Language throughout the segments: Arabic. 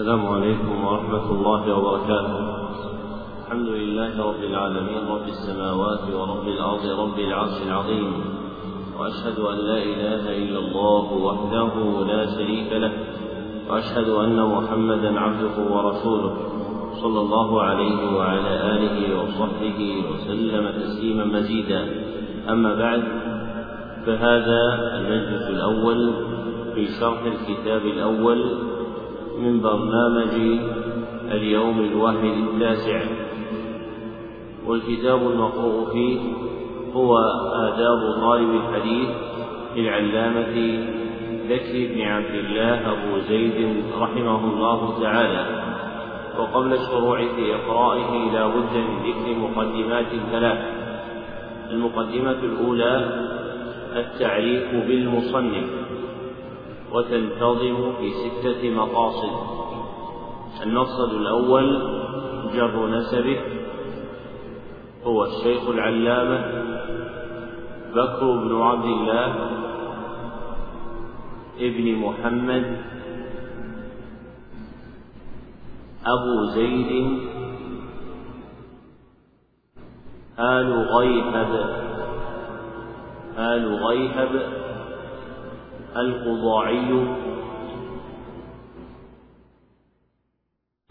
السلام عليكم ورحمة الله وبركاته. الحمد لله رب العالمين رب السماوات ورب الأرض رب العرش العظيم. وأشهد أن لا إله إلا الله وحده لا شريك له. وأشهد أن محمدا عبده ورسوله صلى الله عليه وعلى آله وصحبه وسلم تسليما مزيدا. أما بعد فهذا المجلس الأول في شرح الكتاب الأول من برنامج اليوم الواحد التاسع. والكتاب المقروء فيه هو آداب طالب الحديث للعلامة بكر بن عبد الله أبو زيد رحمه الله تعالى. وقبل الشروع في إقرائه لا بد من ذكر مقدمات ثلاث. المقدمة الأولى التعريف بالمصنف. وتنتظم في ستة مقاصد. المقصد الأول جر نسبه هو الشيخ العلامة بكر بن عبد الله ابن محمد أبو زيد آل غيهب. آل غيهب. القضاعي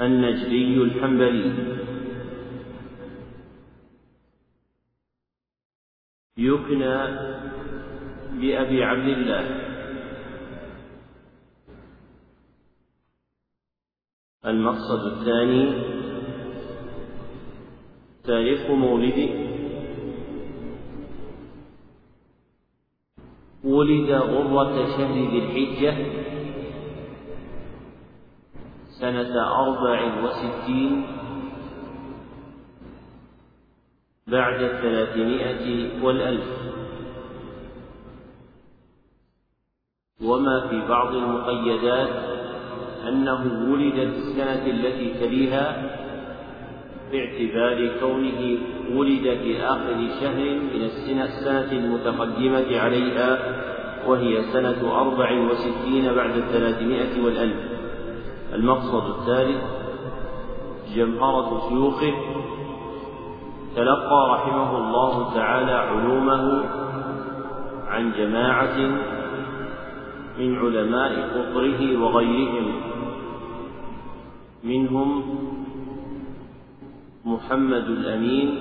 النجدي الحنبلي يكنى بأبي عبد الله المقصد الثاني تاريخ مولده ولد غرة شهر ذي الحجة سنة أربع وستين بعد الثلاثمائة والألف. وما في بعض المقيدات أنه ولد في السنة التي تليها باعتبار كونه ولد في آخر شهر من السنة المتقدمة عليها وهي سنة أربع وستين بعد الثلاثمائة والألف. المقصد الثالث جمهرة شيوخه. تلقى رحمه الله تعالى علومه عن جماعة من علماء قطره وغيرهم. منهم محمد الأمين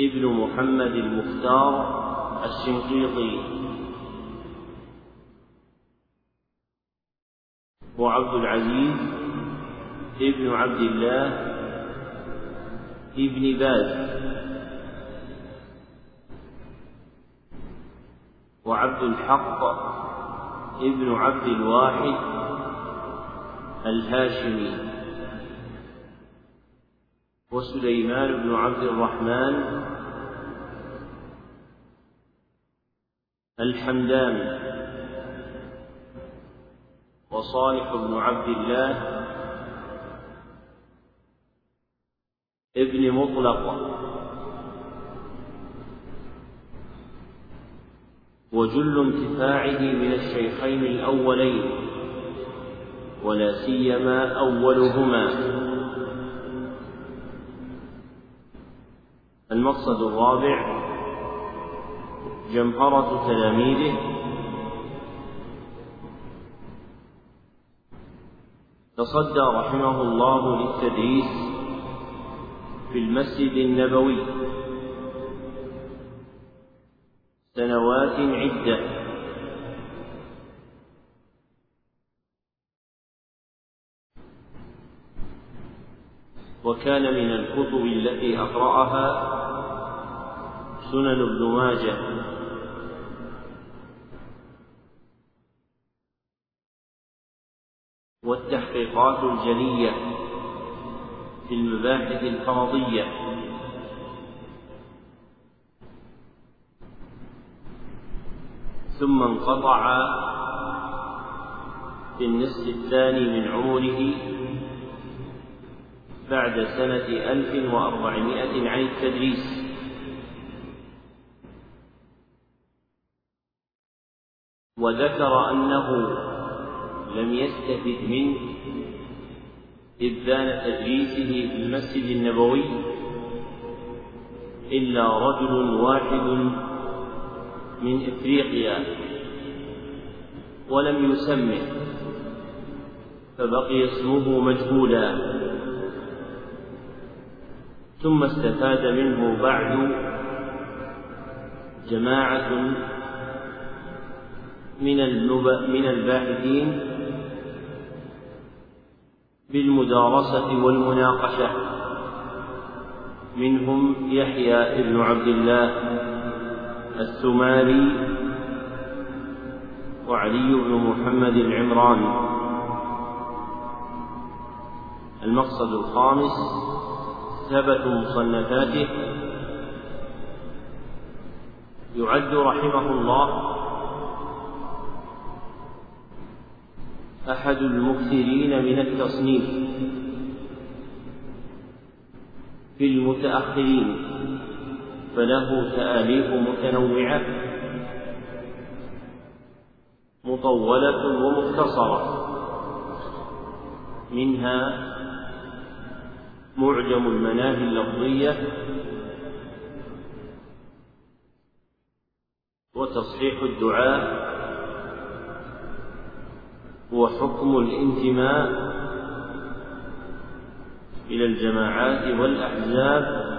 ابن محمد المختار الشنقيطي. وعبد العزيز ابن عبد الله ابن باز. وعبد الحق ابن عبد الواحد الهاشمي. وسليمان بن عبد الرحمن الحمدان وصالح بن عبد الله ابن مطلق وجل انتفاعه من الشيخين الأولين ولا سيما أولهما. المقصد الرابع جمهرة تلاميذه. تصدى رحمه الله للتدريس في المسجد النبوي. سنوات عدة. وكان من الكتب التي أقرأها سنن ابن ماجه. والتحقيقات الجلية في المباحث الفرضية. ثم انقطع في النصف الثاني من عمره بعد سنة ألف وأربعمائة عن التدريس وذكر أنه لم يستفد منه إذان تدريسه في المسجد النبوي إلا رجل واحد من إفريقيا ولم يسمه فبقي اسمه مجهولا. ثم استفاد منه بعد جماعة من من الباحثين بالمدارسة والمناقشة. منهم يحيى بن عبد الله الثماري وعلي بن محمد العمراني. المقصد الخامس ثبت مصنفاته. يعد رحمه الله أحد المكثرين من التصنيف. في المتأخرين فله تآليف متنوعة مطولة ومختصرة. منها معجم المناهي اللفظية وتصحيح الدعاء وحكم الانتماء إلى الجماعات والأحزاب.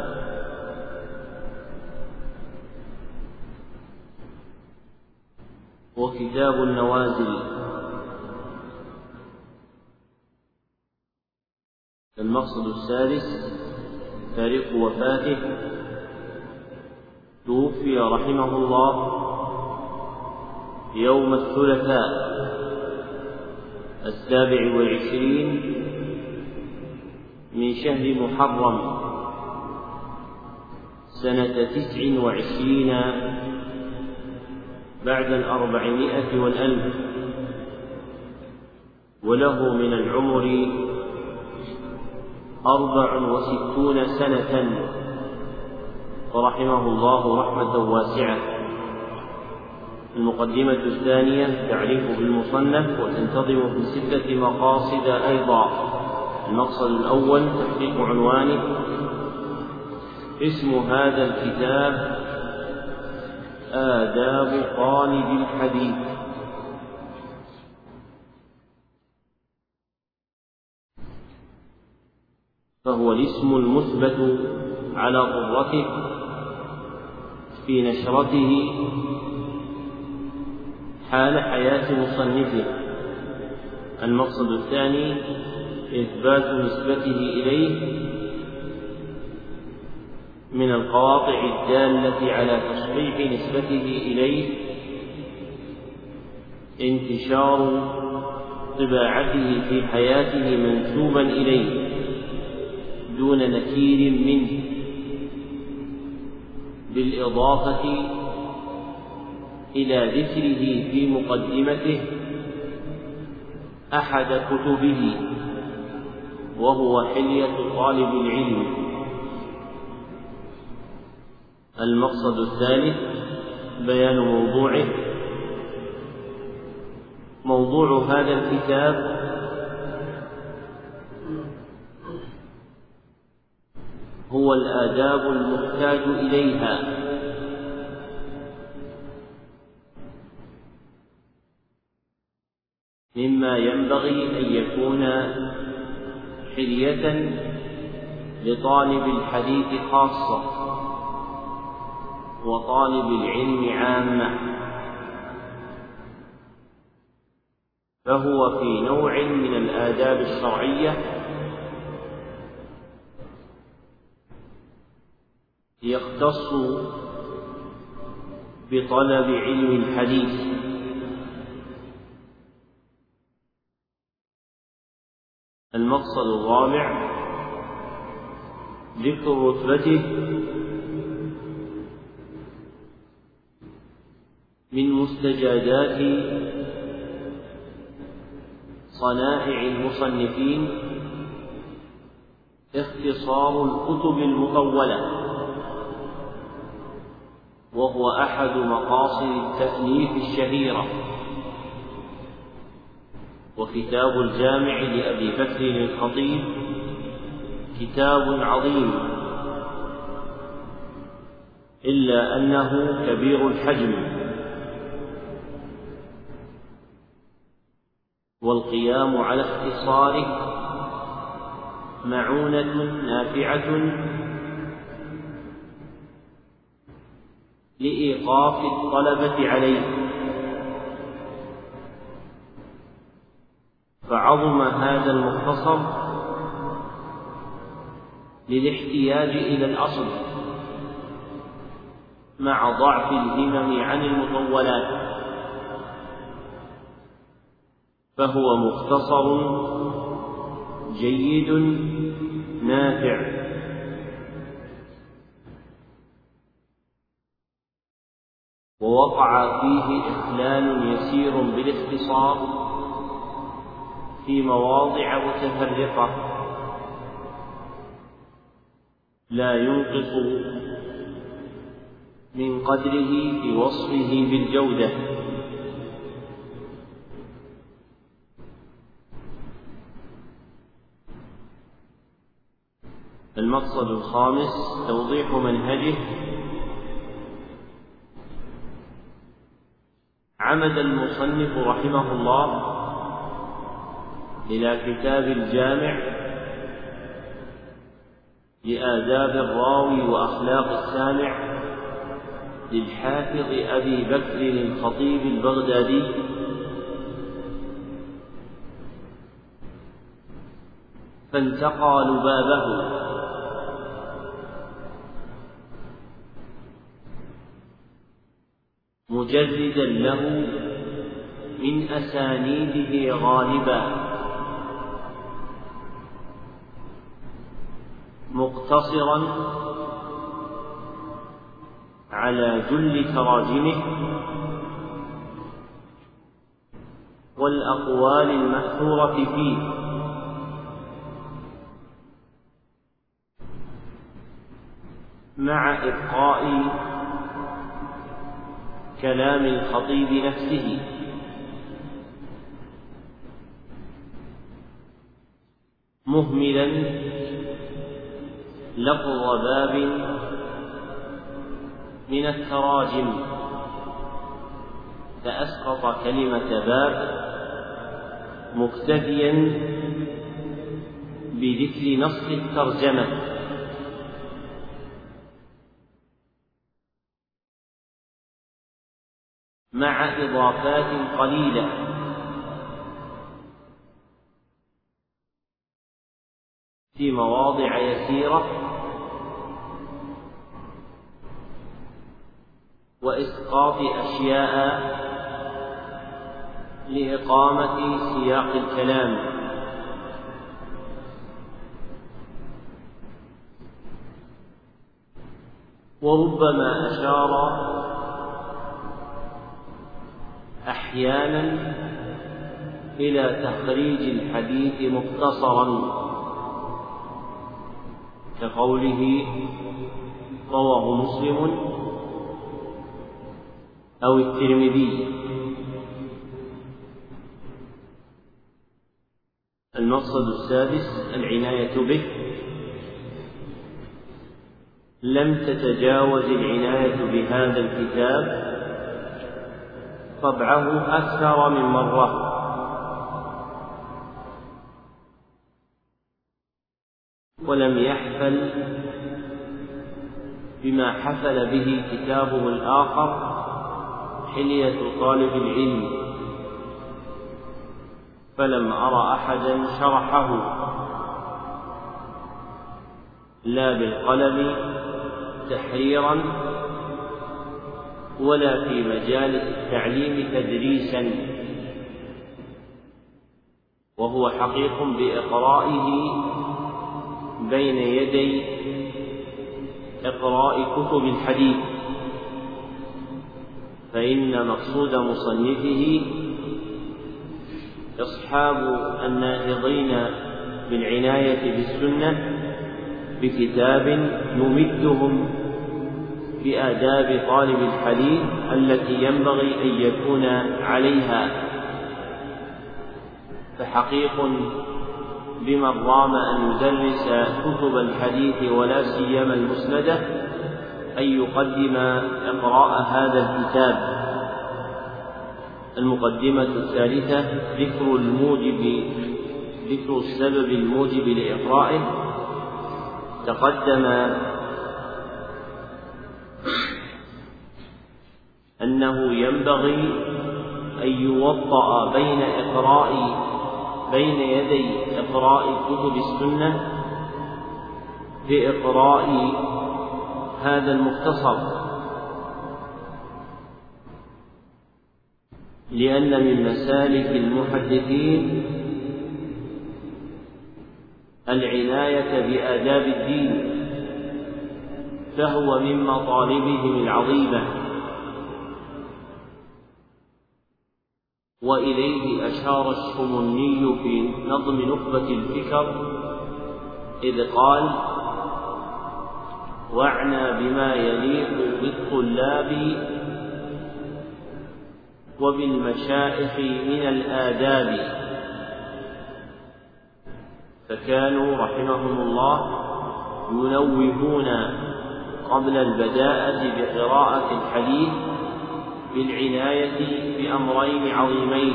وكتاب النوازل. المقصد السادس تاريخ وفاته. توفي رحمه الله يوم الثلاثاء. السابع والعشرين من شهر محرم سنة تسع وعشرين بعد الأربعمائة والألف وله من العمر أربع وستون سنة فرحمه الله رحمة واسعة. المقدمة الثانية تعريف بالمصنف وتنتظم في ستة مقاصد أيضا. المقصد الأول تحقيق عنوانه اسم هذا الكتاب آداب طالب الحديث. فهو الاسم المثبت على ضرته في نشرته حال حياة مصنفه. المقصد الثاني إثبات نسبته إليه من القواطع الدالة على تصحيح نسبته إليه. انتشار طباعته في حياته منسوبا إليه دون نكير منه. بالإضافة إلى ذكره في مقدمته أحد كتبه وهو حلية طالب العلم. المقصد الثالث بيان موضوعه. موضوع هذا الكتاب هو الآداب المحتاج إليها. مما ينبغي أن يكون حلية لطالب الحديث خاصة وطالب العلم عامة. فهو في نوع من الآداب الشرعية يختص بطلب علم الحديث. المقصد الرابع ذكر رتبته من مستجدات صنائع المصنفين اختصار الكتب المطولة وهو أحد مقاصد التأليف الشهيرة. وكتاب الجامع لأبي بكر الخطيب كتاب عظيم. إلا أنه كبير الحجم. والقيام على اختصاره معونة نافعة لإيقاف الطلبة عليه. فعظم هذا المختصر للاحتياج إلى الأصل مع ضعف الهمم عن المطولات فهو مختصر جيد نافع. ووقع فيه إخلال يسير بالاختصار في مواضع متفرقة. لا ينقص من قدره في وصفه بالجودة. المقصد الخامس توضيح منهجه. عمد المصنف رحمه الله إلى كتاب الجامع لآداب الراوي وأخلاق السامع للحافظ أبي بكر الخطيب البغدادي. فانتقى لبابه. مجردا له من أسانيده غالبا. مقتصرا على جل تراجمه والأقوال المأثورة فيه. مع إبقاء كلام الخطيب نفسه. مهملا لفظ باب من التراجم. فأسقط كلمة باب مكتفيا بذكر نص الترجمة. مع إضافات قليلة. في مواضع يسيرة. وإسقاط أشياء لإقامة سياق الكلام. وربما أشار أحيانا إلى تخريج الحديث مختصرا. كقوله رواه مسلم أو الترمذي. المقصد السادس العناية به. لم تتجاوز العناية بهذا الكتاب طبعه أكثر من مرة. ولم يحفل بما حفل به كتابه الآخر حلية طالب العلم. فلم أرى أحدا شرحه لا بالقلم تحريرا ولا في مجالس التعليم تدريسا. وهو حقيق بإقرائه بين يدي إقراء كتب الحديث فإن مقصود مصنفه إصحاب الناهضين بالعناية بالسنة بكتاب يمدهم بآداب طالب الحديث التي ينبغي أن يكون عليها. فحقيق بمن رام أن يدرس كتب الحديث ولا سيما المسندة أن يقدم إقراء هذا الكتاب. المقدمة الثالثة ذكر الموجب ذكر السبب الموجب لإقرائه. تقدم أنه ينبغي أن يوطأ بين إقراء بين يدي إقراء كتب السنة بإقراء هذا المختصر. لأن من مسالك المحدثين العناية بآداب الدين فهو من مطالبهم العظيمة. وإليه أشار الشمني في نظم نخبة الفكر إذ قال واعنى بما يليق بالطلاب وبالمشائخ من الآداب فكانوا رحمهم الله ينوهون قبل البداءة بقراءة الحديث بالعناية بأمرين عظيمين.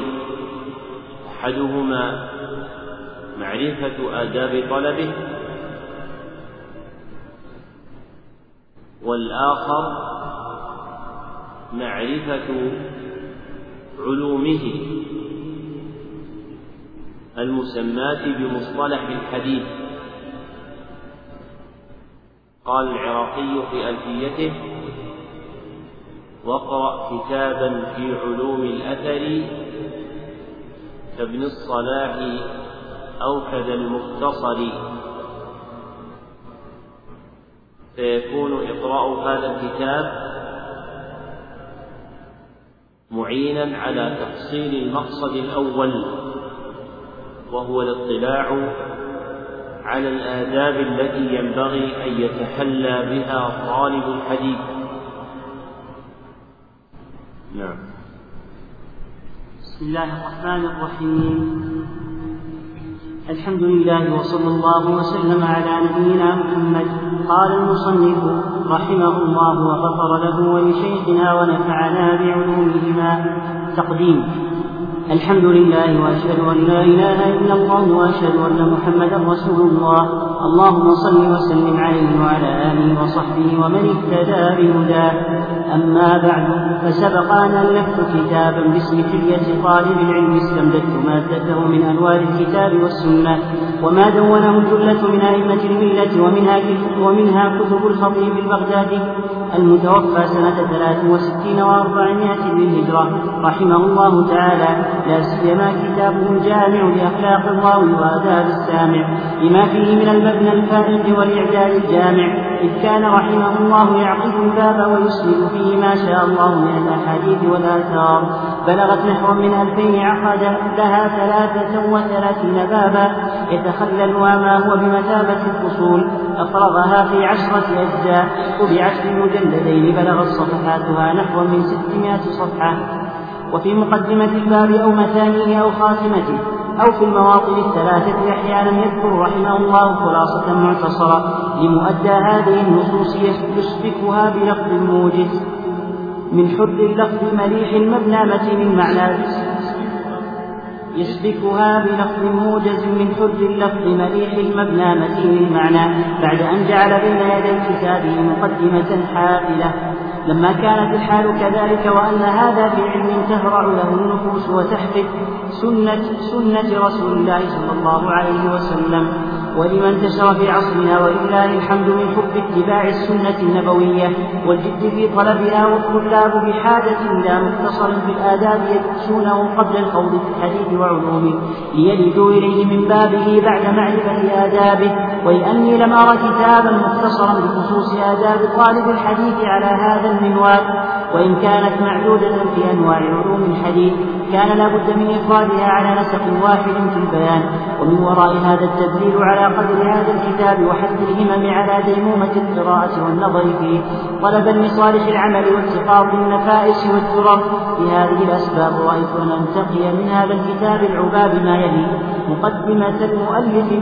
أحدهما معرفة آداب طلبه والآخر معرفة علومه المسماة بمصطلح الحديث. قال العراقي في ألفيته واقرأ كتابا في علوم الأثر كابن الصلاح أو كذا المختصر. فيكون إقراء هذا الكتاب معينا على تحصيل المقصد الأول وهو الاطلاع على الآداب التي ينبغي أن يتحلى بها طالب الحديث. نعم. بسم الله الرحمن الرحيم. الحمد لله وصلى الله وسلم على نبينا محمد. قال المصنف رحمه الله وغفر له ولشيخنا ونفعنا بعلومهما. تقديم. الحمد لله وأشهد أن لا إله إلا الله وأشهد أن محمدا رسول الله. اللهم صل وسلم عليه وعلى آله وصحبه ومن اهتدى بهداه. أما بعد فسبق ان الفت كتابا باسم حلية طالب العلم استمددت مادته من أنوار الكتاب والسنة وما دونه الجلة من أئمة الملة ومنها ومنها كتب الخطيب البغدادي. المتوفى سنة ثلاث وستين وأربعمائة للهجره رحمه الله تعالى لا سيما كتابه الجامع لأخلاق الراوي وآداب السامع لما فيه من المبنى الفائق والإعداد الجامع إذ كان رحمه الله يعقد الباب ويسند فيه ما شاء الله من الأحاديث والآثار. بلغت نحو من ألفين عقد لها ثلاثة وثلاثين بابا. يتخللها ما هو بمثابة الفصول أفرغها في عشرة أجزاء. في مجلدين بلغت صفحاتها نحو من ستمائة صفحة. وفي مقدمة الباب أو مثانيه أو خاتمته. أو في المواطن الثلاثة أحيانا يذكر رحمه الله خلاصة معتصرة. لمؤدى هذه النصوص يسبكها بلفظ موجز. من حر اللفظ مليح المبنى متين المعنى يسبكها بلفظ موجز من حر اللفظ مليح المبنى متين المعنى بعد أن جعل بين يدي كتابه مقدمة حافلة. لما كانت الحال كذلك وأن هذا في علم تهرع له النفوس وتحفظ سنة سنة رسول الله صلى الله عليه وسلم. ولما انتشر في عصرنا ولله الحمد من حب اتباع السنة النبوية والجد في طلبها والطلاب بحاجة إلى مختصر في الآداب يدرسونه قبل الخوض في الحديث وعلومه ليلجوا إليه من بابه بعد معرفة آدابه ولأني لم أرى كتابا مختصرا بخصوص آداب طالب الحديث على هذا المنوال وإن كانت معدودة في أنواع علوم الحديث كان لا بد من إفرادها على نسق واحد في البيان. ومن وراء هذا التدليل على قدر هذا الكتاب وحث الهمم على ديمومة القراءة والنظر فيه طلبا لصالح العمل والتقاط النفائس والترف بهذه الأسباب رأيت أن أنتقي من هذا الكتاب العباب ما يلي. مقدمة المؤلف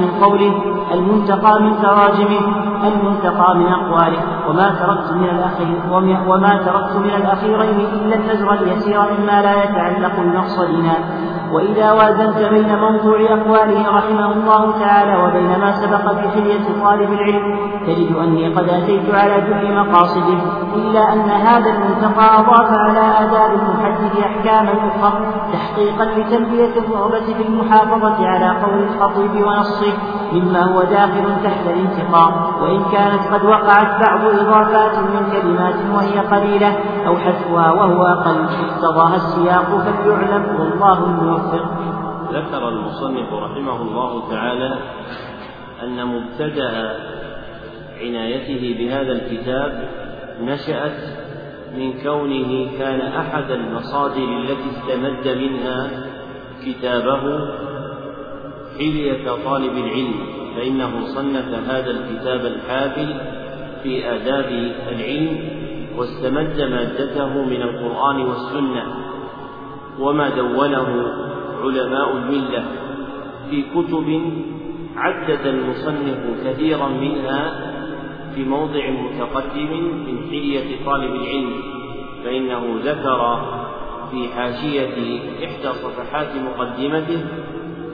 من قوله المنتقى من تراجمه المنتقى من أقواله. وما تركت من الأخير وما تركت من الأخيرين إلا النزر اليسير مما لا يتعلق بمقصدنا وإذا وازنت بين موضوع أقواله رحمه الله تعالى وبين ما سبق في حلية طالب العلم تجد أني قد أتيت على جل مقاصده إلا أن هذا المنتقى أضاف على آداب المحدث أحكاما أخرى تحقيقا لتلبية الرغبة في المحافظة على قول الخطيب ونصه مما هو داخل تحت الانتقاء. وإن كانت قد وقعت بعض إضافات من كلمات وهي قليلة أو حذفها وهو أقل اقتضاها السياق فليعلم والله الموفق. ذكر المصنف رحمه الله تعالى أن مبتدأ عنايته بهذا الكتاب نشأت من كونه كان أحد المصادر التي استمد منها كتابه حلية طالب العلم. فإنه صنف هذا الكتاب الحافل في آداب العلم واستمد مادته من القرآن والسنة وما دونه علماء الملة في كتب عدد المصنف كثيرا منها في موضع متقدم من حلية طالب العلم فإنه ذكر في حاشية إحدى صفحات مقدمته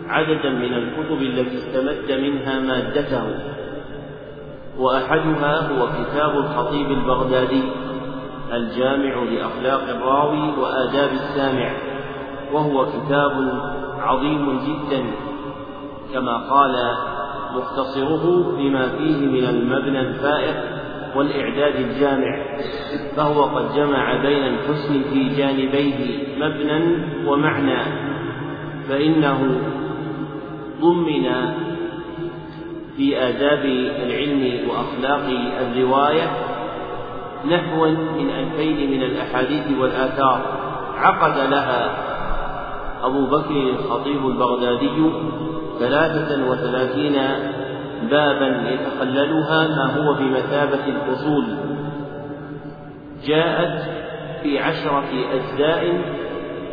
عددا من الكتب التي استمد منها مادته وأحدها هو كتاب الخطيب البغدادي الجامع لأخلاق الراوي وآداب السامع وهو كتاب عظيم جدا كما قال مختصره بما فيه من المبنى الفائق والإعداد الجامع فهو قد جمع بين الحسن في جانبيه مبنى ومعنى فإنه ضمن في آداب العلم وأخلاق الرواية نحو من ألفين من الأحاديث والآثار. عقد لها أبو بكر الخطيب البغدادي ثلاثة وثلاثين بابا يتخللها ما هو بمثابة الفصول جاءت في عشرة أجزاء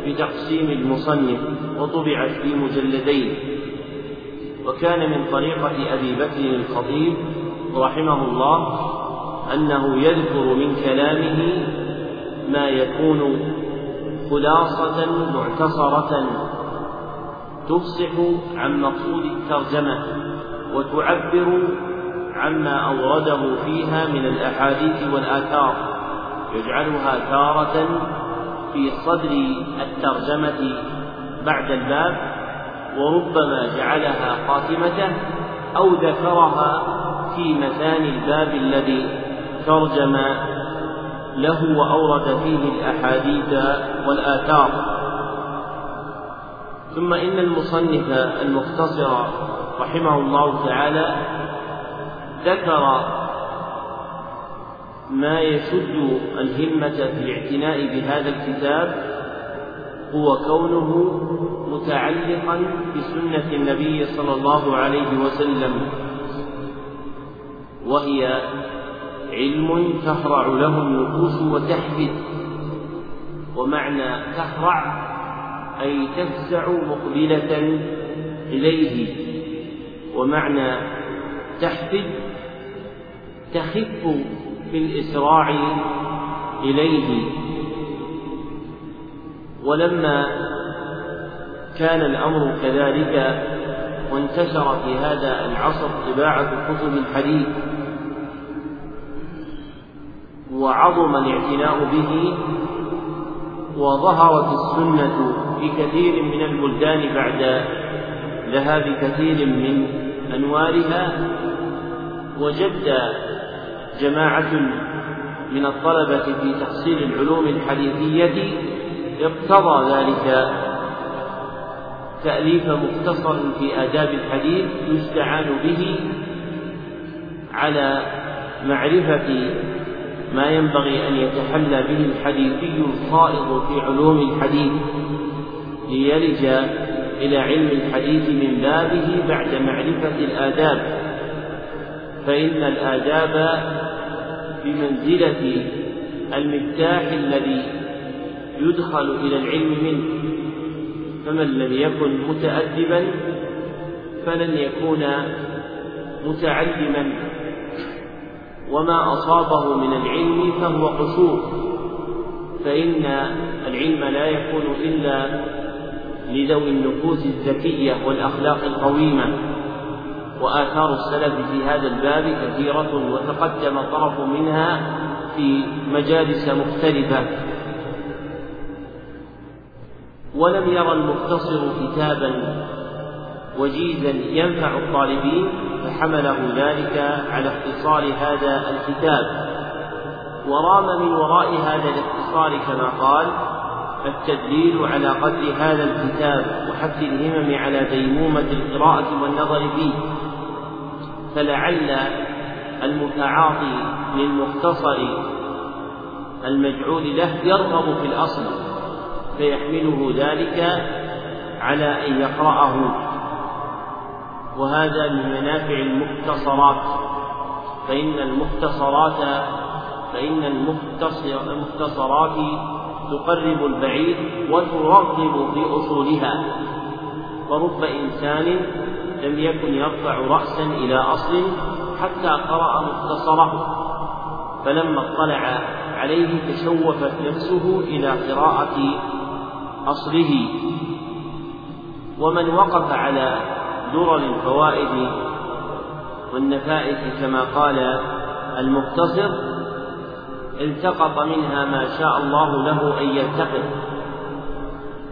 بتقسيم المصنف وطبعت في مجلدين. وكان من طريقة أبي بكر الخطيب رحمه الله أنه يذكر من كلامه ما يكون خلاصة معتصرة تفصح عن مقصود الترجمة وتعبر عما أورده فيها من الأحاديث والآثار يجعلها تارة في صدر الترجمة بعد الباب. وربما جعلها خاتمته أو ذكرها في مثاني الباب الذي ترجم له وأورد فيه الأحاديث والآثار. ثم إن المصنف المختصر رحمه الله تعالى ذكر ما يشد الهمة في الاعتناء بهذا الكتاب هو كونه متعلقا بسنة النبي صلى الله عليه وسلم وهي علم تهرع له النفوس وتحفز ومعنى تهرع أي تفزع مقبلة إليه ومعنى تحفز تخف في الإسراع إليه. ولما كان الأمر كذلك وانتشر في هذا العصر طباعة كتب الحديث وعظم الاعتناء به وظهرت السنة في كثير من البلدان بعد ذهاب كثير من أنوارها وجد جماعة من الطلبة في تحصيل العلوم الحديثية اقتضى ذلك تأليف مختصر في آداب الحديث يستعان به على معرفة ما ينبغي أن يتحلى به الحديثي الخائض في علوم الحديث ليلج إلى علم الحديث من بابه بعد معرفة الآداب فإن الآداب بمنزلة المفتاح الذي يدخل إلى العلم منه. فمن لم يكن متأدبا فلن يكون متعلما. وما أصابه من العلم فهو قصور. فإن العلم لا يكون إلا لذوي النفوس الزكية والأخلاق القويمة. وآثار السلف في هذا الباب كثيرة وتقدم طرف منها في مجالس مختلفة. ولم يرى المختصر كتابا وجيزا ينفع الطالبين فحمله ذلك على اختصار هذا الكتاب. ورام من وراء هذا الاختصار كما قال التدليل على قدر هذا الكتاب وحث الهمم على ديمومة القراءة والنظر فيه. فلعل المتعاطي للمختصر المجعول له يرغب في الأصل. فيحمله ذلك على أن يقرأه. وهذا من منافع المختصرات. فإن المختصرات فإن المختصرات تقرب البعيد وترغب في أصولها. فرب إنسان لم يكن يرفع رأسا إلى أصل حتى قرأ مختصره. فلما اطلع عليه تشوفت نفسه إلى قراءة أصله ومن وقف على درر الفوائد والنفائس كما قال المختصر التقط منها ما شاء الله له أن يلتقط.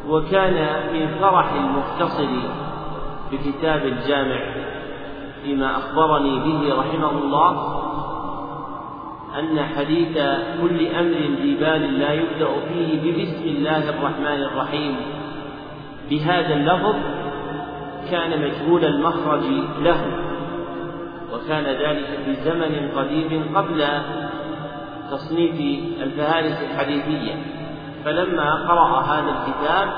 وكان من فرح المختصر بكتاب الجامع فيما أخبرني به رحمه الله أن حديث كل أمر ذي بال لا يبدأ فيه ببسم الله الرحمن الرحيم. بهذا اللفظ كان مجهول المخرج له وكان ذلك في زمن قديم قبل تصنيف الفهارس الحديثية. فلما قرأ هذا الكتاب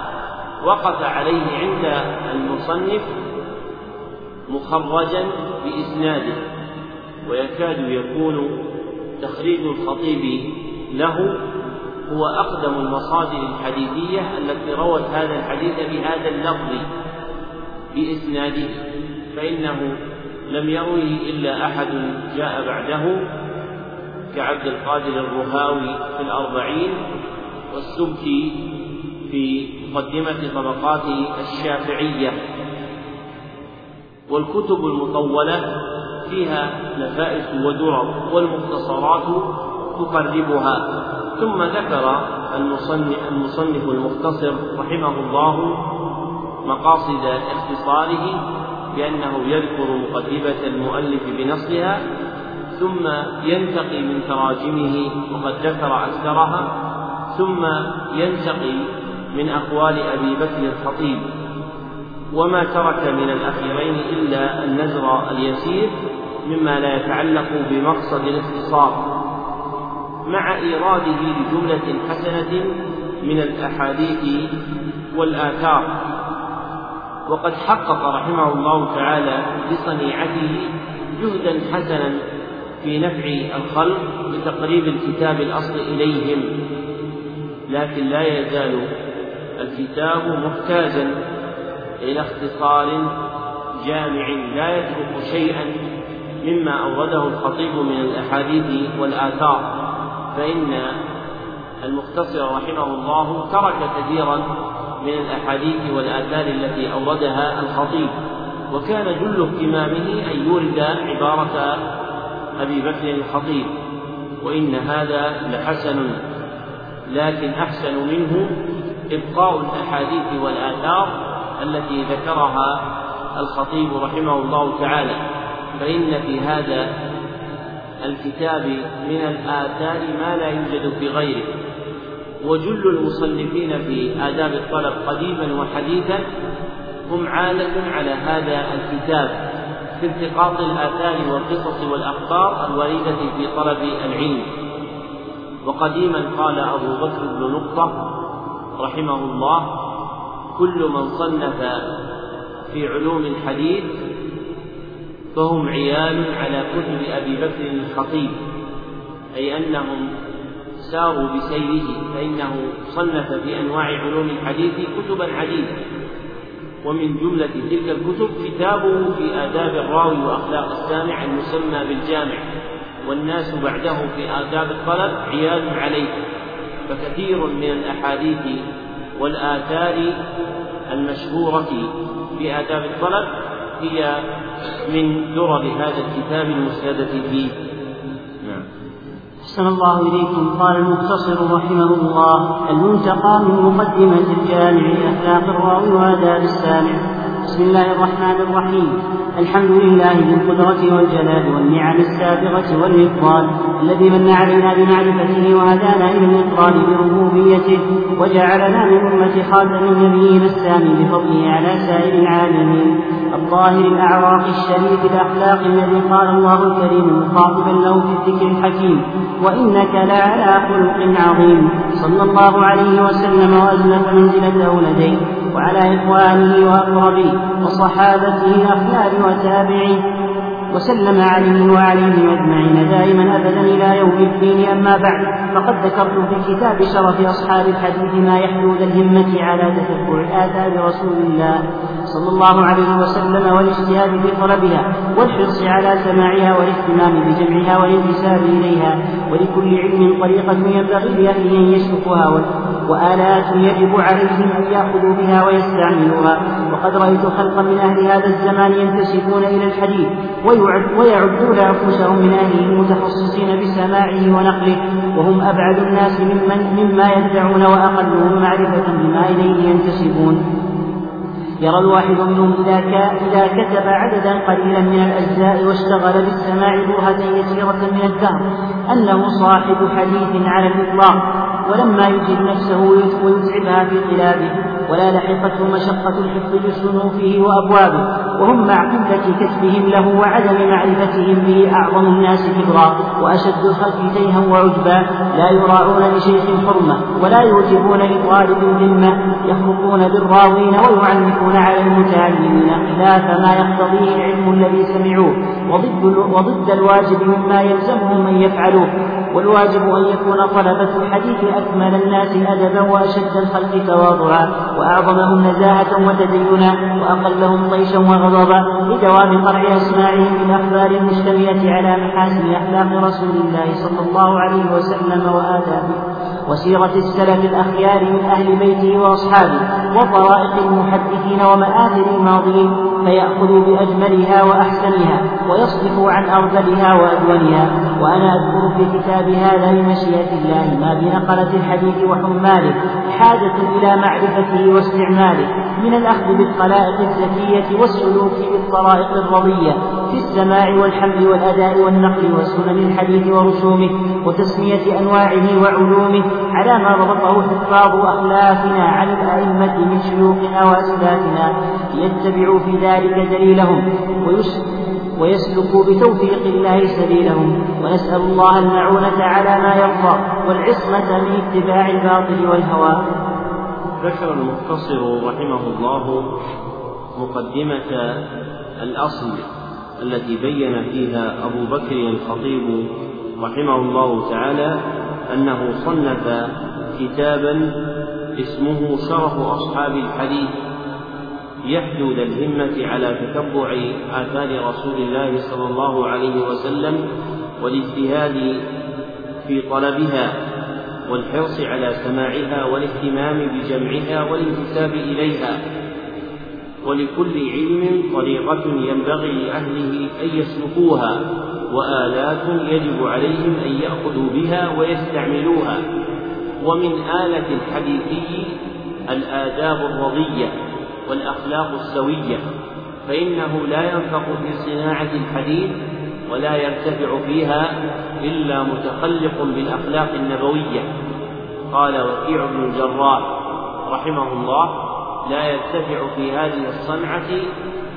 وقف عليه عند المصنف مخرجا بإسناده ويكاد يكون تخريج الخطيب له هو أقدم المصادر الحديثية التي روت هذا الحديث بهذا اللفظ بإسناده فإنه لم يروه إلا أحد جاء بعده كعبد القادر الرهاوي في الأربعين والسبكي في مقدمة طبقات الشافعية. والكتب المطولة فيها نفائس ودرر والمختصرات تقربها. ثم ذكر المصنف, المصنف المختصر رحمه الله مقاصد اختصاره بأنه يذكر مقدمة المؤلف بنصها ثم ينتقي من تراجمه وقد ذكر أكثرها ثم ينتقي من أقوال أبي بكر الخطيب. وما ترك من الأخيرين إلا النزر اليسير مما لا يتعلق بمقصد الاختصار مع إيراده لجملة حسنة من الأحاديث والآثار. وقد حقق رحمه الله تعالى بصنيعته جهدا حسنا في نفع الخلق بتقريب الكتاب الأصل إليهم لكن لا يزال الكتاب محتاجا إلى اختصار جامع لا يترك شيئا مما أورده الخطيب من الأحاديث والآثار فإن المختصر رحمه الله ترك كثيرا من الأحاديث والآثار التي أوردها الخطيب وكان جل اهتمامه أن يورد عبارة أبي بكر الخطيب وإن هذا لحسن لكن أحسن منه إبقاء الأحاديث والآثار التي ذكرها الخطيب رحمه الله تعالى. فإن في هذا الكتاب من الآثار ما لا يوجد في غيره. وجل المصنفين في آداب الطلب قديما وحديثا هم عالة على هذا الكتاب في التقاط الآثار والقصص والأخبار الواردة في طلب العلم. وقديما قال أبو بكر بن نقطة رحمه الله كل من صنف في علوم الحديث فهم عيال على كتب أبي بكر الخطيب أي أنهم ساروا بسيره فإنه صنف في أنواع علوم الحديث كتبا عديدة ومن جملة تلك الكتب كتابه في آداب الراوي وأخلاق السامع المسمى بالجامع والناس بعده في آداب الطلب عيال عليه. فكثير من الأحاديث والآثار المشهورة في آداب الطلب هي من درر هذا الكتاب المسندة فيه. نعم. أحسن الله إليكم. قال المختصر رحمه الله المنتقى من مقدمة الجامع أخلاق الراوي وآداب السامع. بسم الله الرحمن الرحيم. الحمد لله ذي القدرة والجلال والنعم السابغة والإفضال الذي من علينا بمعرفته وهدانا إلى الإقرار بربوبيته وجعلنا من أمة خاتم النبيين السامي بفضله على سائر العالمين. الطاهر الأعراق الشريف الأخلاق الذي قال الله الكريم مخاطبا له في الذكر الحكيم وإنك لعلى خلق عظيم. صلى الله عليه وسلم وأزلف منزلته لديه وعلى إخوانه وأقربيه وصحابته الأخيار وتابعيه. وسلم عليه وعليهم أجمعين دائما أبدا إلى يوم الدين أما بعد فقد ذكرت في كتاب شرف أصحاب الحديث ما يحلو ذا الهمة على تتبع آثار رسول الله صلى الله عليه وسلم والاجتهاد في طلبها والحرص على سماعها والاهتمام بجمعها والانتساب إليها ولكل علم طريقة ينبغي لأهله أن يسلكها وآلات يجب عليهم أن يأخذوا بها ويستعملوها وقد رأيت خلقا من أهل هذا الزمان ينتسبون إلى الحديث ويعدون أنفسهم من أهله المتخصصين بسماعه ونقله وهم أبعد الناس ممن مما يدعون وأقلهم معرفة بما إليه ينتسبون. يرى الواحد منهم إذا, إذا كتب عددا قليلا من الأجزاء واشتغل بالسماع برهة يسيرة من الدهر أنه صاحب حديث على الإطلاق. ولما يجد نفسه ويتعبها في طلابه ولا لحقته مشقة الحفظ لصنوفه وأبوابه وهم مع قلة كسبهم له وعدم معرفتهم به أعظم الناس كبرا وأشد الخلق تيها وعجبا لا يراعون لشيخ حرمة ولا يوجبون لطالب ذمة يخلقون بالراوين ويعنفون على المتعلمين خلاف ما يقتضيه العلم الذي سمعوه وضد, وضد الواجب مما يلزمهم أن يفعلوه. والواجب أن يكون طلبة الحديث أكمل الناس أدبا وأشد الخلق تواضعا وأعظمهم نزاهة وتدينا وأقلهم طيشا وغضبا لدوام قرع أسماعهم بالأخبار المشتملة على محاسن أخلاق رسول الله صلى الله عليه وسلم وآدابه وسيرة السلف الأخيار من أهل بيته وأصحابه. وطرائق المحدثين ومآثر الماضين فيأخذوا بأجملها وأحسنها ويصرفوا عن أرذلها وأدونها. وأنا أذكر في كتاب هذا بمشيئة الله ما بنقلة الحديث وحماله حاجة إلى معرفته واستعماله من الأخذ بالخلائق الزكية والسلوك بالطرائق الرضية. في السماع والحمل والأداء والنقل وسنن الحديث ورسومه وتسمية أنواعه وعلومه على ما ضبطه حفاظ أخلافنا عن الأئمة من شيوخنا وأسلافنا ليتبعوا في ذلك دليلهم ويسلكوا بتوفيق الله سبيلهم ونسأل الله المعونة على ما يرضى والعصمة من اتباع الباطل والهوى. ذكر المختصر رحمه الله مقدمة الأصل. التي بين فيها أبو بكر الخطيب رحمه الله تعالى أنه صنف كتابا اسمه شرف أصحاب الحديث يحدو ذا الهمة على تتبع آثار رسول الله صلى الله عليه وسلم والاجتهاد في طلبها والحرص على سماعها والاهتمام بجمعها والانتساب إليها. ولكل علم طريقة ينبغي لأهله أن يسلكوها وآلات يجب عليهم أن يأخذوا بها ويستعملوها. ومن آلة الحديثي الآداب الرضية والأخلاق السوية فإنه لا ينفق في صناعة الحديث ولا يرتفع فيها إلا متخلق بالأخلاق النبوية. قال وكيع بن الجراح رحمه الله لا يرتفع في هذه الصنعة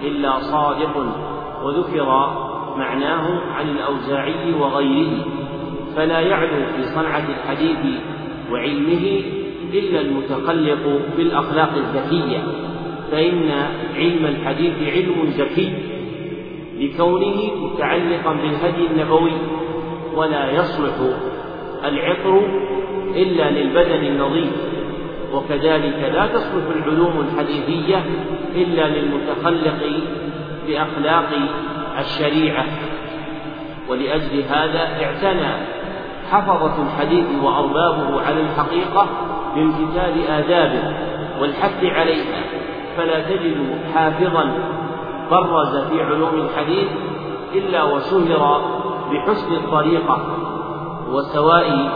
إلا صادق وذكر معناه عن الأوزاعي وغيره. فلا يعلو في صنعة الحديث وعلمه إلا المتخلق بالأخلاق الزكية فإن علم الحديث علم زكي لكونه متعلقا بالهدي النبوي ولا يصلح العطر إلا للبدن النظيف. وكذلك لا تصلح العلوم الحديثية إلا للمتخلق بأخلاق الشريعة. ولأجل هذا اعتنى حفظة الحديث وأربابه على الحقيقة بامتثال آدابه والحث عليها. فلا تجد حافظا برز في علوم الحديث إلا وشهر بحسن الطريقة وسواء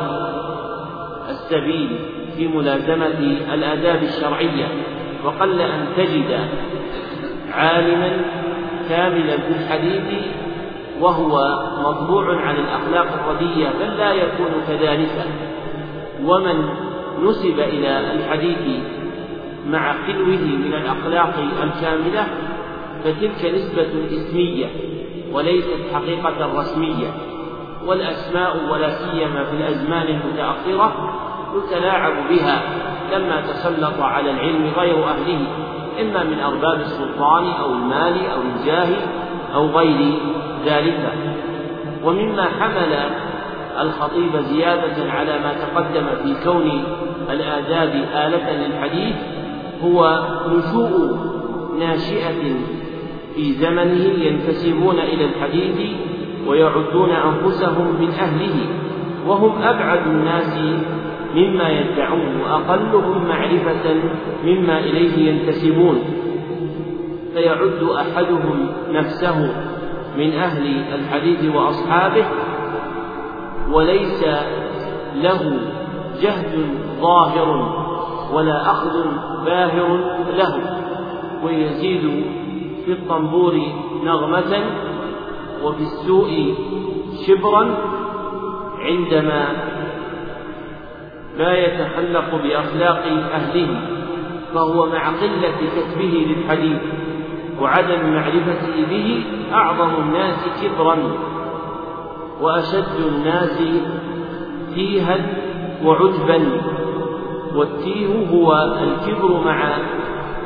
السبيل. في ملازمة الآداب الشرعية وقل أن تجد عالما كاملا في الحديث وهو مطبوع عن الأخلاق الردية بل لا يكون كذلك. ومن نسب إلى الحديث مع خلوه من الأخلاق الكاملة فتلك نسبة اسمية وليست حقيقة رسمية. والأسماء ولا سيما في الأزمان المتأخرة يتلاعب بها لما تسلط على العلم غير أهله إما من أرباب السلطان أو المال أو الجاه أو غير ذلك. ومما حمل الخطيب زيادة على ما تقدم في كون الآداب آلة للحديث هو نشوء ناشئة في زمنه ينتسبون إلى الحديث ويعدون أنفسهم من أهله وهم أبعد الناس مما يدعون وأقلهم معرفة مما إليه ينتسبون. فيعد أحدهم نفسه من أهل الحديث وأصحابه وليس له جهد ظاهر ولا أخذ باهر له. ويزيد في الطنبور نغمة وفي السوء شبرا عندما لا يتخلق بأخلاق أهله فهو مع قلة كتبه للحديث وعدم معرفته به أعظم الناس كبرا وأشد الناس تيها وعجبا والتيه هو الكبر مع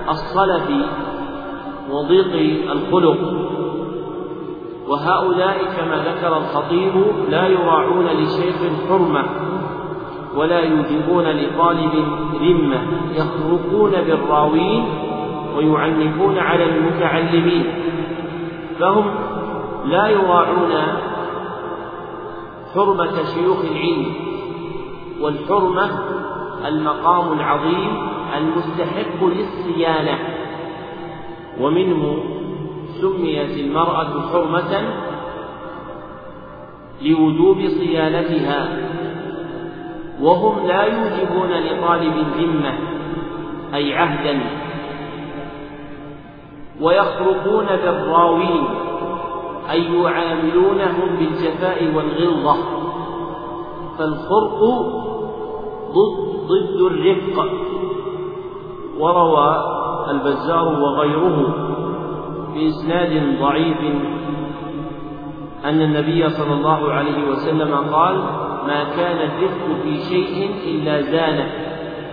الصلف وضيق الخلق. وهؤلاء كما ذكر الخطيب لا يراعون لشيخ حرمة ولا يوجبون لطالب ذمة يخرقون بالراوين ويعنفون على المتعلمين. فهم لا يراعون حرمة شيوخ العلم والحرمة المقام العظيم المستحق للصيانة. ومنه سميت المرأة حرمة لوجوب صيانتها. وهم لا يوجبون لطالب الذمة أي عهدا. ويخرقون بالراوين أي يعاملونهم بالجفاء والغلظة. فالخرق ضد ضد الرفق. وروى البزار وغيره بإسناد ضعيف أن النبي صلى الله عليه وسلم قال ما كان الرفق في شيء إلا زانه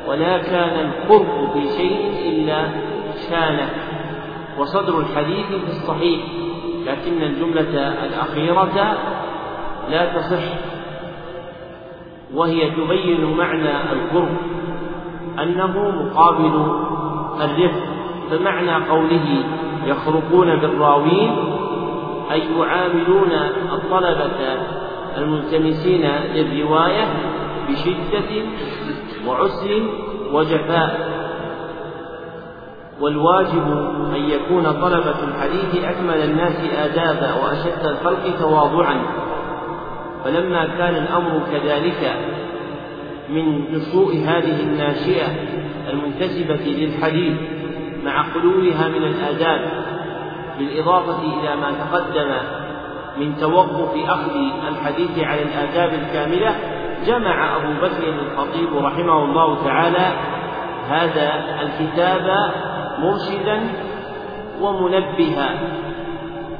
ولا كان القرب في شيء إلا شانه. وصدر الحديث في الصحيح لكن الجملة الأخيرة لا تصح وهي تبين معنى القرب أنه مقابل الرفق فمعنى قوله يخرقون بالراوين أي يعاملون الطلبة الملتمسين للرواية بشدة وعسر وجفاء. والواجب أن يكون طلبة الحديث أكمل الناس آدابا وأشد الخلق تواضعا. فلما كان الأمر كذلك من نشوء هذه الناشئة المنتسبة للحديث مع خلوها من الآداب بالإضافة إلى ما تقدم من توقف أخذ الحديث على الآداب الكاملة جمع أبو بكر الخطيب رحمه الله تعالى هذا الكتاب مرشدا ومنبها.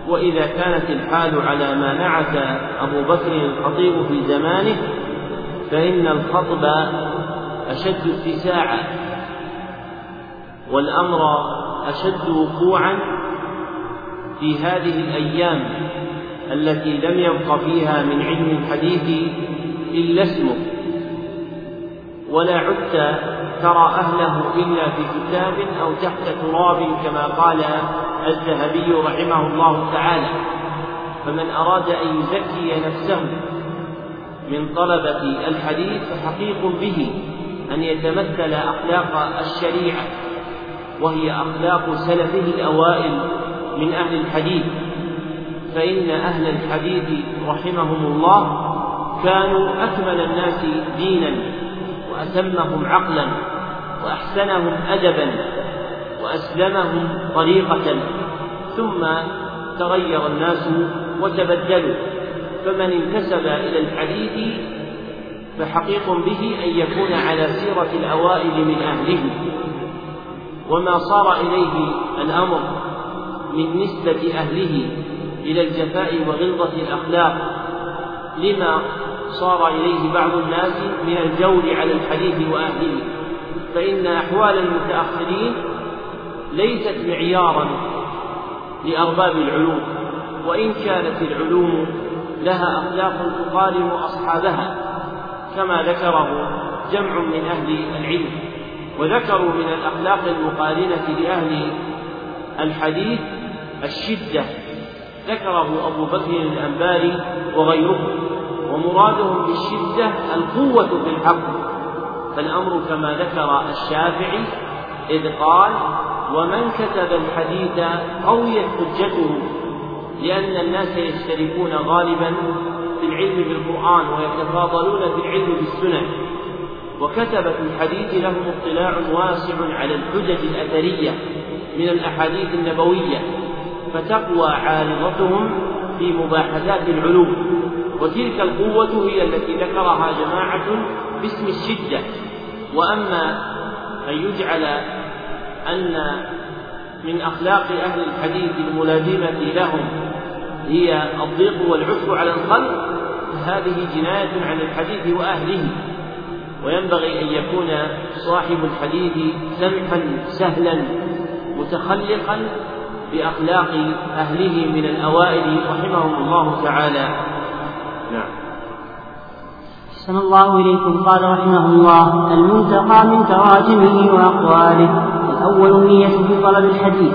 وإذا كانت الحال على ما نعت أبو بكر الخطيب في زمانه فإن الخطب أشد اتساعا والأمر أشد وقوعا في هذه الأيام. التي لم يبق فيها من علم الحديث إلا اسمه. ولا عدت ترى أهله إلا في كتاب أو تحت تراب كما قال الذهبي رحمه الله تعالى. فمن أراد أن يزكي نفسه من طلبة الحديث فحقيق به أن يتمثل أخلاق الشريعة وهي أخلاق سلفه الأوائل من أهل الحديث. فإن أهل الحديث رحمهم الله كانوا أكمل الناس دينا وأتمهم عقلا وأحسنهم أدبا وأسلمهم طريقة ثم تغير الناس وتبدلوا فمن انتسب إلى الحديث فحقيق به أن يكون على سيرة الأوائل من أهله. وما صار إليه الأمر من نسبة أهله إلى الجفاء وغلظة الأخلاق لما صار إليه بعض الناس من الجور على الحديث وأهله. فإن أحوال المتأخرين ليست معيارا لأرباب العلوم وإن كانت العلوم لها أخلاق تقارن أصحابها كما ذكره جمع من أهل العلم وذكروا من الأخلاق المقارنة لأهل الحديث الشدة ذكره أبو بكر الأنباري وغيره ومرادهم بالشدة القوة في الحق. فالأمر كما ذكر الشافعي إذ قال ومن كتب الحديث قويت حجته لأن الناس يشتركون غالبا في العلم بالقرآن ويتفاضلون في العلم بالسنن وكتبة الحديث لهم اطلاع واسع على الحجج الأثرية من الأحاديث النبوية فتقوى عارضتهم في مباحثات العلوم. وتلك القوة هي التي ذكرها جماعة باسم الشدة. وأما أن يجعل أن من أخلاق أهل الحديث الملازمة لهم هي الضيق والعسر على الخلق فهذه جناية على الحديث وأهله. وينبغي أن يكون صاحب الحديث سمحا سهلا متخلقا بأخلاق أهله من الأوائل رحمهم الله تعالى. نعم. أحسن الله إليكم. قال رحمه الله المنتقى من تراجمه وأقواله. الأول النية في طلب الحديث.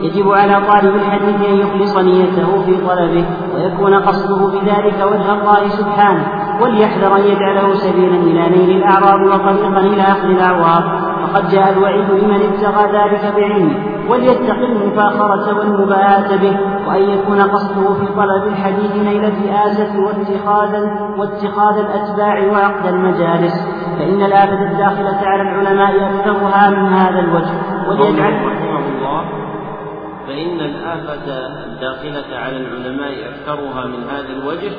يجب على طالب الحديث أن يخلص نيته في طلبه ويكون قصده بذلك وجه الله سبحانه وليحذر أن يجعله سبيلا إلى نيل الأعراض وطريقا إلى أخذ الأعوار فقد جاء الوعيد لمن ابتغى ذلك بعلمه. وليتق المفاخرة والمباهاة به وأن يكون قصده في طلب الحديث نيل الرئاسة واتخاذ واتخاذ الأتباع وعقد المجالس. فإن الآفة الداخلة على العلماء أكثرها من هذا الوجه. وليجعل رحمه الله فإن الآفة الداخلة على العلماء أكثرها من هذا الوجه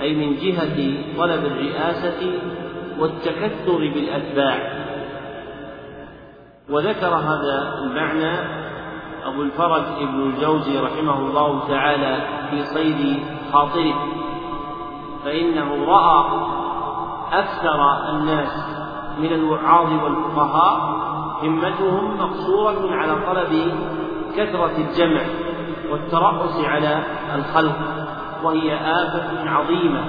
أي من جهة طلب الرئاسة والتكثر بالأتباع. وذكر هذا المعنى أبو الفرج ابن الجوزي رحمه الله تعالى في صيد خاطره فإنه رأى أكثر الناس من الوعاظ والفقهاء همتهم مقصورة على طلب كثرة الجمع والترأس على الخلق وهي آفة عظيمة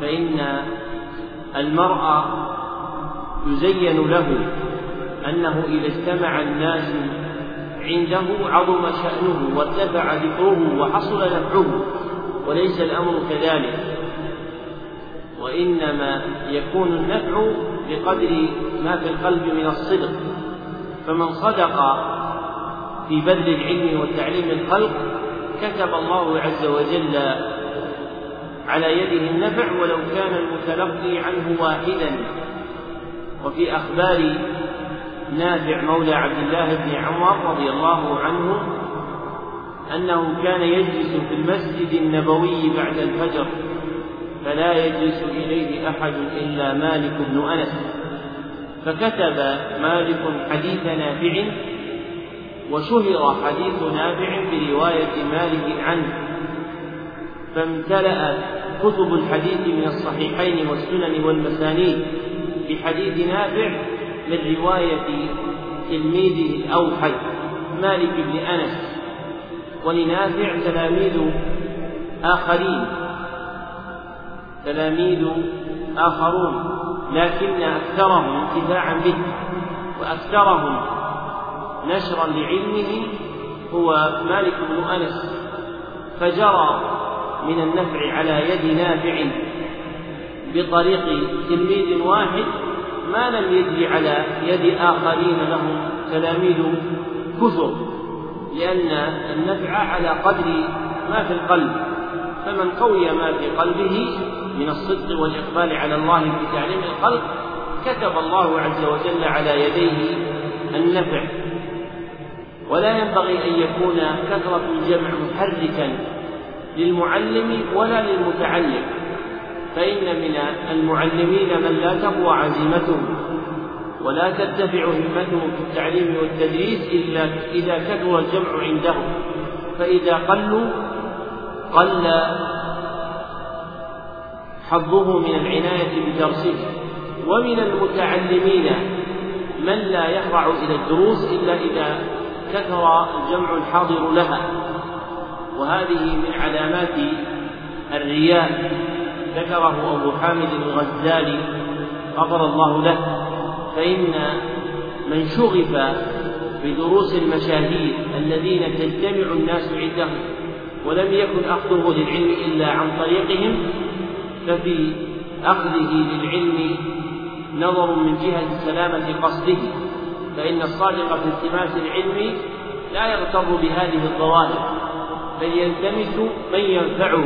فإن المرء يزين له أنه إذا اجتمع الناس عنده عظم شأنه وارتفع ذكره وحصل نفعه وليس الأمر كذلك. وإنما يكون النفع بقدر ما في القلب من الصدق. فمن صدق في بذل العلم وتعليم الخلق كتب الله عز وجل على يده النفع ولو كان المتلقي عنه واحدا. وفي أخبار نافع مولى عبد الله بن عمر رضي الله عنه أنه كان يجلس في المسجد النبوي بعد الفجر فلا يجلس إليه أحد إلا مالك بن أنس. فكتب مالك حديث نافع وشهر حديث نافع برواية مالك عنه فامتلأ كتب الحديث من الصحيحين والسنن والمسانيد بحديث نافع من رواية تلميذه الأوحد مالك بن أنس ولنافع تلاميذ آخرين تلاميذ آخرون لكن أكثرهم انتفاعا به وأكثرهم نشرا لعلمه هو مالك بن أنس فجرى من النفع على يد نافع بطريق تلميذ واحد ما لم يجري على يد آخرين لهم تلاميذ كثر لأن النفع على قدر ما في القلب. فمن قوي ما في قلبه من الصدق والإقبال على الله في تعليم الخلق كتب الله عز وجل على يديه النفع. ولا ينبغي أن يكون كثرة الجمع محركا للمعلم ولا للمتعلم. فإن من المعلمين من لا تقوى عزيمته ولا ترتفع همته في التعليم والتدريس إلا إذا كثر الجمع عندهم. فإذا قلوا قل حظه من العناية بدرسه. ومن المتعلمين من لا يخضع إلى الدروس إلا إذا كثر الجمع الحاضر لها. وهذه من علامات الرياء. ذكره أبو حامد الغزالي غفر الله له فإن من شغف بدروس المشاهير الذين تجتمع الناس عندهم ولم يكن أخذه للعلم إلا عن طريقهم ففي أخذه للعلم نظر من جهة سلامة قصده فإن الصادق في التماس العلم لا يغتر بهذه الظواهر بل يلتمس من ينفعه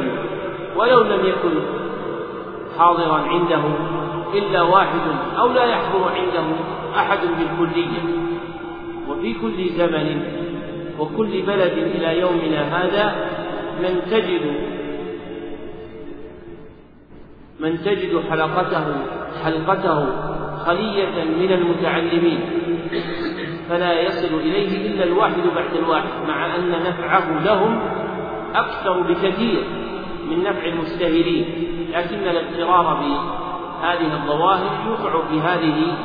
ولو لم يكن حاضرا عنده إلا واحد أو لا يحضر عنده أحد بالكلية. وفي كل زمن وكل بلد إلى يومنا هذا من تجد من تجد حلقته حلقته خلية من المتعلمين. فلا يصل إليه إلا الواحد بعد الواحد مع أن نفعه لهم أكثر بكثير. من نفع المستهلين لكن الاغترار بهذه الظواهر يوقع في هذه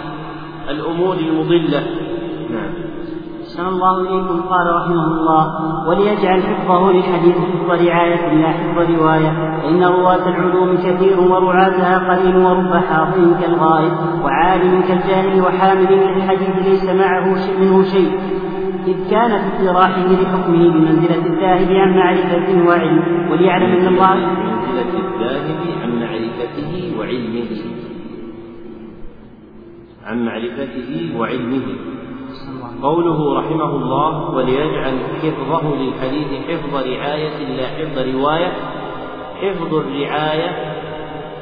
الأمور المضلة. نعم. أحسن الله إليكم قال رحمه الله وليجعل حفظه للحديث حفظ رعاية لا حفظ رواية فإن رواة العلوم كثير ورعاتها قليل ورب حافظ كالغائب وعالم كالجاهل وحامل للحديث ليس معه منه شيء. إذ كان في اقتراحه لحكمه بمنزلة الذاهب عن معرفته وعلمه وليعلم أن الله بمنزلة الذاهب عن معرفته وعلمه. عن معرفته وعلمه. قوله رحمه الله وليجعل حفظه للحديث حفظ رعاية لا حفظ رواية. حفظ الرعاية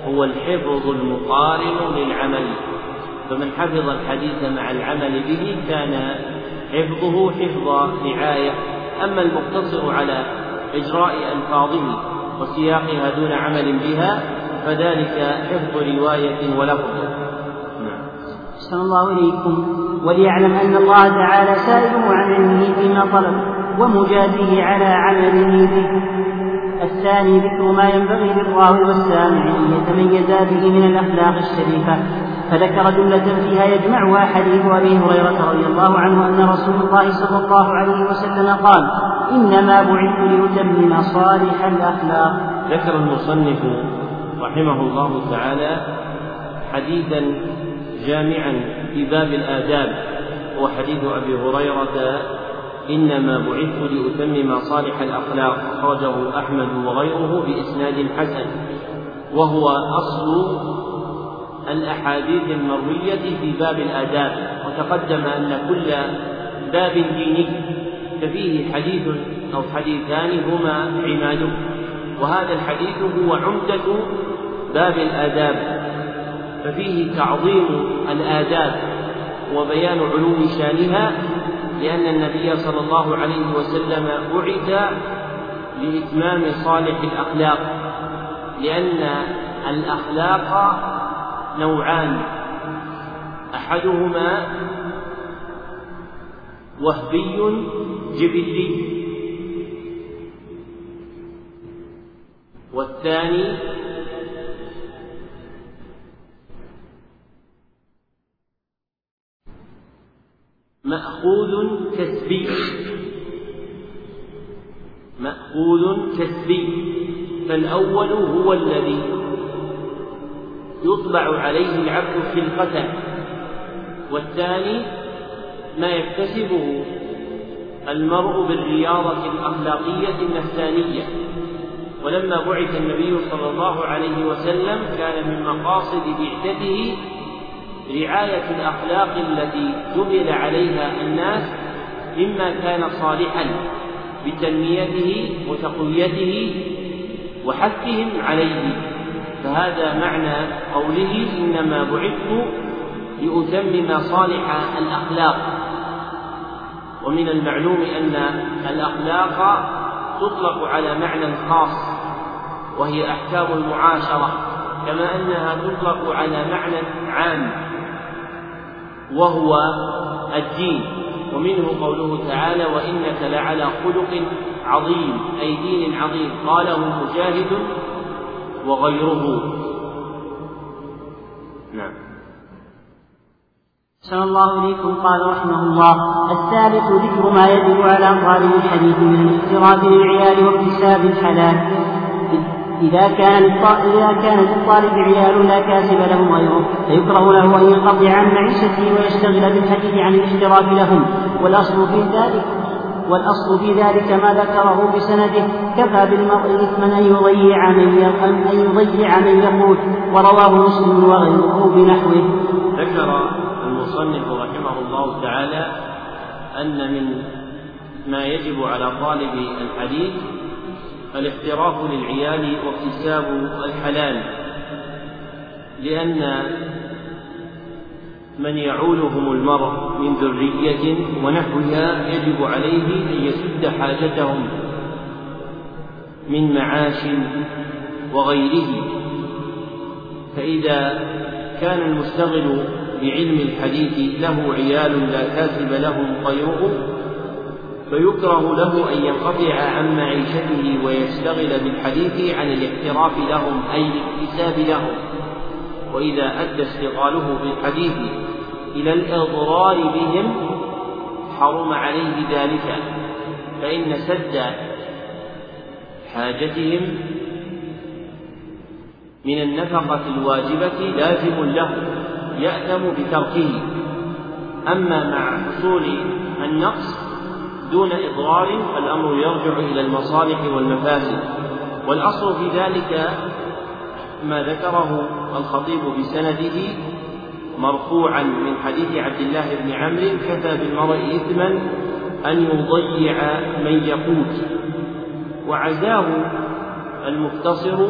هو الحفظ المقارن للعمل. فمن حفظ الحديث مع العمل به كان حفظه حفظ رعاية. أما المقتصر على إجراء ألفاظه وسياقها دون عمل بها فذلك حفظ رواية ولفظ. نعم. الله إليكم. وليعلم أن الله تعالى سائله عن علمه فيما طلب ومجازيه على عمله به. الثاني ذكر ما ينبغي للراوي والسامع أن يتميزا به من الأخلاق الشريفة. فذكر جملة فيها يجمعها حديث أبي هريرة رضي الله عنه أن رسول الله صلى الله عليه وسلم قال إنما بعثت لأتمم صالح الأخلاق. ذكر المصنف رحمه الله تعالى حديثا جامعا في باب الآداب هو حديث أبي هريرة إنما بعثت لأتمم صالح الأخلاق أخرجه أحمد وغيره بإسناد حسن وهو أصل الأحاديث المروية في باب الآداب وتقدم أن كل باب ديني ففيه حديث أو حديثان هما عماده وهذا الحديث هو عمدة باب الآداب ففيه تعظيم الآداب وبيان علو شانها لأن النبي صلى الله عليه وسلم بعث لإتمام صالح الأخلاق لأن الأخلاق نوعان. أحدهما وهبي جبلي والثاني مأخوذ كسبي. مأخوذ كسبي. فالأول هو الذي يطبع عليه العبد القتل والثاني ما يكتسبه المرء بالرياضة الأخلاقية النفسانية. ولما بعث النبي صلى الله عليه وسلم كان من مقاصد بعثته رعاية الأخلاق التي جبل عليها الناس مما كان صالحا بتنميته وتقويته وحثهم عليه. فهذا معنى قوله إنما بعثت لأتمم صالح الأخلاق. ومن المعلوم أن الأخلاق تطلق على معنى خاص وهي أحكام المعاشرة كما أنها تطلق على معنى عام وهو الدين. ومنه قوله تعالى وإنك لعلى خلق عظيم أي دين عظيم. قاله مجاهد وغيره. نعم. أحسن الله إليكم. قال رحمه الله الثالث ذكر ما يجب على طالب الحديث من الاقتراب للعيال واكتساب الحلال. إذا كان إذا كان للطالب عيال لا كاسب لهم غيره فيكره له أن ينقطع عن معيشته ويشتغل بالحديث عن الاشتراك لهم. والأصل في ذلك والأصل في ذلك ما ذكره بسنده كفى بالمرء إثما أن يضيع من أن يضيع من يقول ورواه مسلم وغيره بنحوه. ذكر المصنف رحمه الله تعالى أن من ما يجب على طالب الحديث الاحتراف للعيال واكتساب الحلال لأن من يعولهم المرء من ذرية ونحوها يجب عليه أن يسد حاجتهم من معاش وغيره. فإذا كان المستغل بعلم الحديث له عيال لا كاسب لهم غيره فيكره له أن ينقطع عن معيشته ويشتغل بالحديث عن الاحتراف لهم أي الاكتساب لهم. وإذا أدى اشتغاله بالحديث إلى الإضرار بهم حرم عليه ذلك فإن سد حاجتهم من النفقة الواجبة لازم له يأثم بتركه. أما مع حصول النقص دون إضرار الأمر يرجع إلى المصالح والمفاسد. والأصل في ذلك ما ذكره الخطيب بسنده مرفوعا من حديث عبد الله بن عمرو كفى بالمرء إثما أن يضيع من يقوت وعزاه المختصر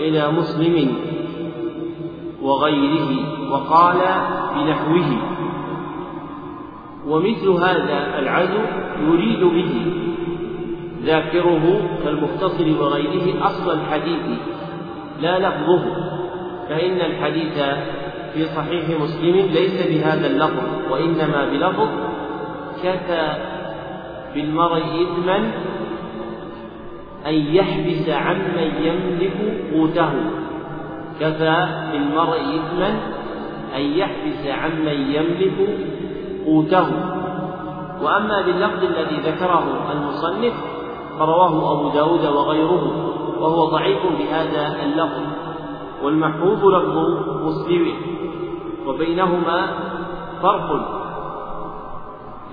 إلى مسلم وغيره وقال بنحوه. ومثل هذا العزو يريد به ذاكره كالمختصر وغيره أصل الحديث لا لفظه فإن الحديث في صحيح مسلم ليس بهذا اللفظ وإنما بلفظ كفى بالمرء إثما أن يحبس عمن يملك قوته. كفى بالمرء إثما أن يحبس عمن يملك قوته. وأما باللفظ الذي ذكره المصنف فرواه أبو داود وغيره وهو ضعيف بهذا اللفظ والمحفوظ لفظ مسلم. وبينهما فرق.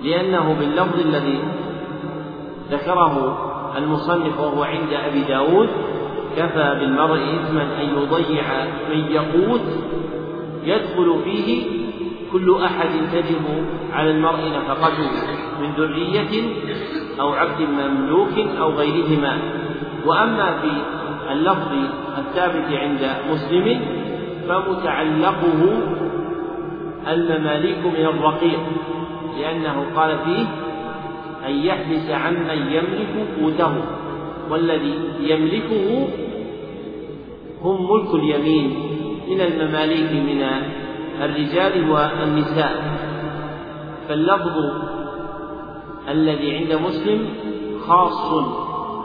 لأنه باللفظ الذي ذكره المصنف وهو عند أبي داود كفى بالمرء إثما أن يضيع من يقوت يدخل فيه كل أحد تجب على المرء نفقته من ذرية أو عبد مملوك أو غيرهما. وأما في اللفظ الثابت عند مسلم فمتعلقه المماليك من الرقيق لأنه قال فيه أن يحبس عمن يملك قوته والذي يملكه هم ملك اليمين من المماليك من الرجال والنساء. فاللفظ الذي عند مسلم خاص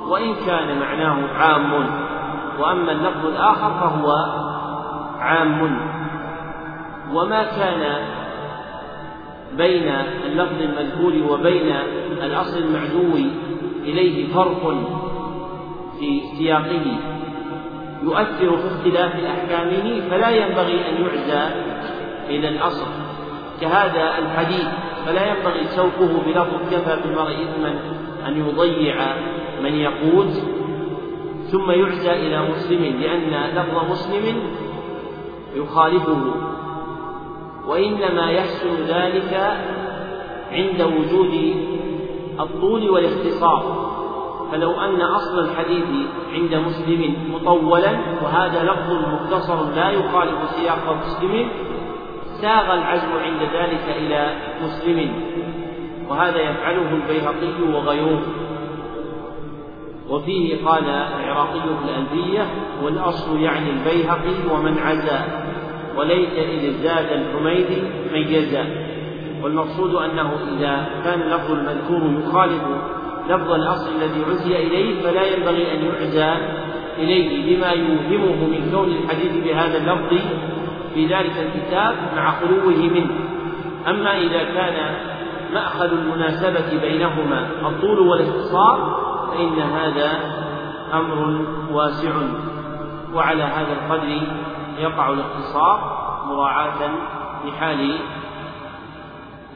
وإن كان معناه عام وأما اللفظ الآخر فهو عام. وما كان بين اللفظ المذكور وبين الأصل المعدو إليه فرق في سياقه. يؤثر في اختلاف أحكامه فلا ينبغي أن يعزى إلى الأصل. كهذا الحديث فلا ينبغي سوقه بلفظ كفى بالمرء إثما أن يضيع من يقود. ثم يعزى إلى مسلم لأن لفظ مسلم يخالفه. وإنما يحصل ذلك عند وجود الطول والاختصار. فلو أن أصل الحديث عند مسلم مطولا وهذا لفظ مختصر لا يخالف سياق مسلم ساغ العزم عند ذلك إلى مسلم وهذا يفعله البيهقي وغيره. وفيه قال العراقي في الألبية والأصل يعني البيهقي ومن عزا. وليس إذ زاد الحميدي ميزا. والمقصود أنه إذا كان اللفظ المذكور يخالف لفظ الأصل الذي عزي إليه فلا ينبغي أن يعزى إليه. بما يوهمه من كون الحديث بهذا اللفظ في ذلك الكتاب مع خلوه منه. أما إذا كان مأخذ المناسبة بينهما الطول والاختصار فإن هذا أمر واسع وعلى هذا القدر يقع الاختصار مراعاة لحال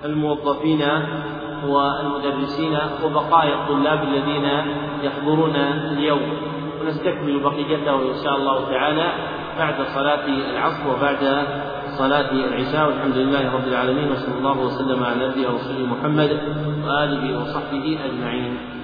الموظفين والمدرسين وبقايا الطلاب الذين يحضرون اليوم. ونستكمل بقيته إن شاء الله تعالى بعد صلاة العصر وبعد صلاة العشاء. والحمد لله رب العالمين وصلى الله وسلم على نبينا ورسوله محمد وآله وصحبه أجمعين.